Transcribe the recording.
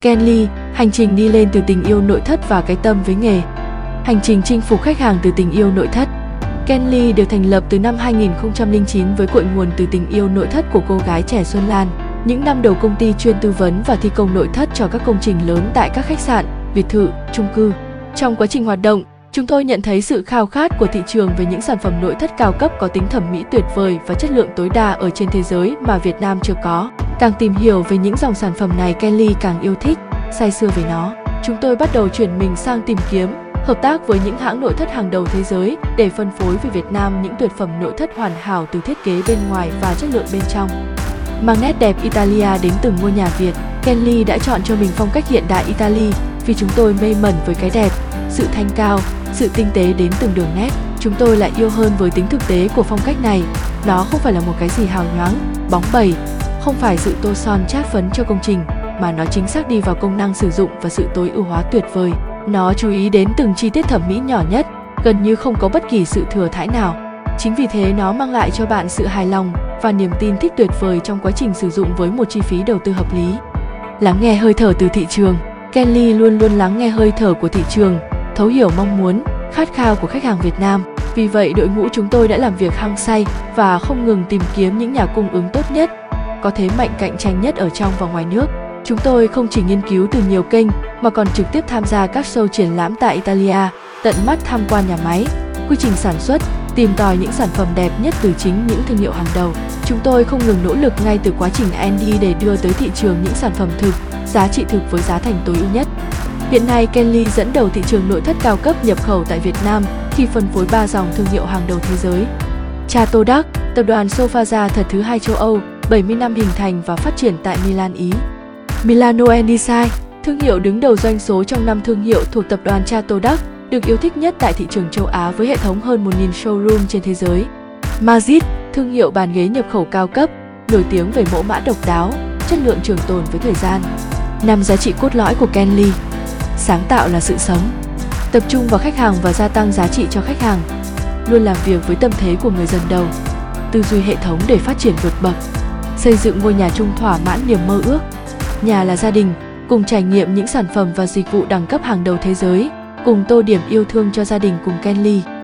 Kenly, hành trình đi lên từ tình yêu nội thất và cái tâm với nghề. Hành trình chinh phục khách hàng từ tình yêu nội thất. Kenly được thành lập từ năm 2009 với cội nguồn từ tình yêu nội thất của cô gái trẻ Xuân Lan. Những năm đầu công ty chuyên tư vấn và thi công nội thất cho các công trình lớn tại các khách sạn, biệt thự, chung cư. Trong quá trình hoạt động, chúng tôi nhận thấy sự khao khát của thị trường về những sản phẩm nội thất cao cấp có tính thẩm mỹ tuyệt vời và chất lượng tối đa ở trên thế giới mà Việt Nam chưa có. Càng tìm hiểu về những dòng sản phẩm này, Kelly càng yêu thích, say sưa về nó. Chúng tôi bắt đầu chuyển mình sang tìm kiếm, hợp tác với những hãng nội thất hàng đầu thế giới để phân phối về Việt Nam những tuyệt phẩm nội thất hoàn hảo từ thiết kế bên ngoài và chất lượng bên trong. Mang nét đẹp Italia đến từng ngôi nhà Việt, Kenly đã chọn cho mình phong cách hiện đại Italy vì chúng tôi mê mẩn với cái đẹp, sự thanh cao, sự tinh tế đến từng đường nét. Chúng tôi lại yêu hơn với tính thực tế của phong cách này. Nó không phải là một cái gì hào nhoáng, bóng bẩy, không phải sự tô son chát phấn cho công trình, mà nó chính xác đi vào công năng sử dụng và sự tối ưu hóa tuyệt vời. Nó chú ý đến từng chi tiết thẩm mỹ nhỏ nhất, gần như không có bất kỳ sự thừa thãi nào. Chính vì thế nó mang lại cho bạn sự hài lòng và niềm tin thích tuyệt vời trong quá trình sử dụng với một chi phí đầu tư hợp lý. Lắng nghe hơi thở từ thị trường Kelly luôn luôn lắng nghe hơi thở của thị trường, thấu hiểu mong muốn, khát khao của khách hàng Việt Nam. Vì vậy, đội ngũ chúng tôi đã làm việc hăng say và không ngừng tìm kiếm những nhà cung ứng tốt nhất, có thế mạnh cạnh tranh nhất ở trong và ngoài nước. Chúng tôi không chỉ nghiên cứu từ nhiều kênh mà còn trực tiếp tham gia các show triển lãm tại Italia, tận mắt tham quan nhà máy, quy trình sản xuất, tìm tòi những sản phẩm đẹp nhất từ chính những thương hiệu hàng đầu. Chúng tôi không ngừng nỗ lực ngay từ quá trình R&D để đưa tới thị trường những sản phẩm thực, giá trị thực với giá thành tối ưu nhất. Hiện nay, Kenly dẫn đầu thị trường nội thất cao cấp nhập khẩu tại Việt Nam khi phân phối 3 dòng thương hiệu hàng đầu thế giới. Chateau Đắc, tập đoàn Sofaza thật thứ hai châu Âu, 70 năm hình thành và phát triển tại Milan, Ý. Milano Design, thương hiệu đứng đầu doanh số trong năm thương hiệu thuộc tập đoàn Chateau Đắc, được yêu thích nhất tại thị trường châu Á với hệ thống hơn 1.000 showroom trên thế giới. Mazit, thương hiệu bàn ghế nhập khẩu cao cấp, nổi tiếng về mẫu mã độc đáo, chất lượng trường tồn với thời gian. Năm giá trị cốt lõi của Kenly Sáng tạo là sự sống Tập trung vào khách hàng và gia tăng giá trị cho khách hàng Luôn làm việc với tâm thế của người dân đầu Tư duy hệ thống để phát triển vượt bậc Xây dựng ngôi nhà chung thỏa mãn niềm mơ ước. Nhà là gia đình, Cùng trải nghiệm những sản phẩm và dịch vụ đẳng cấp hàng đầu thế giới, Cùng tô điểm yêu thương cho gia đình cùng Kenly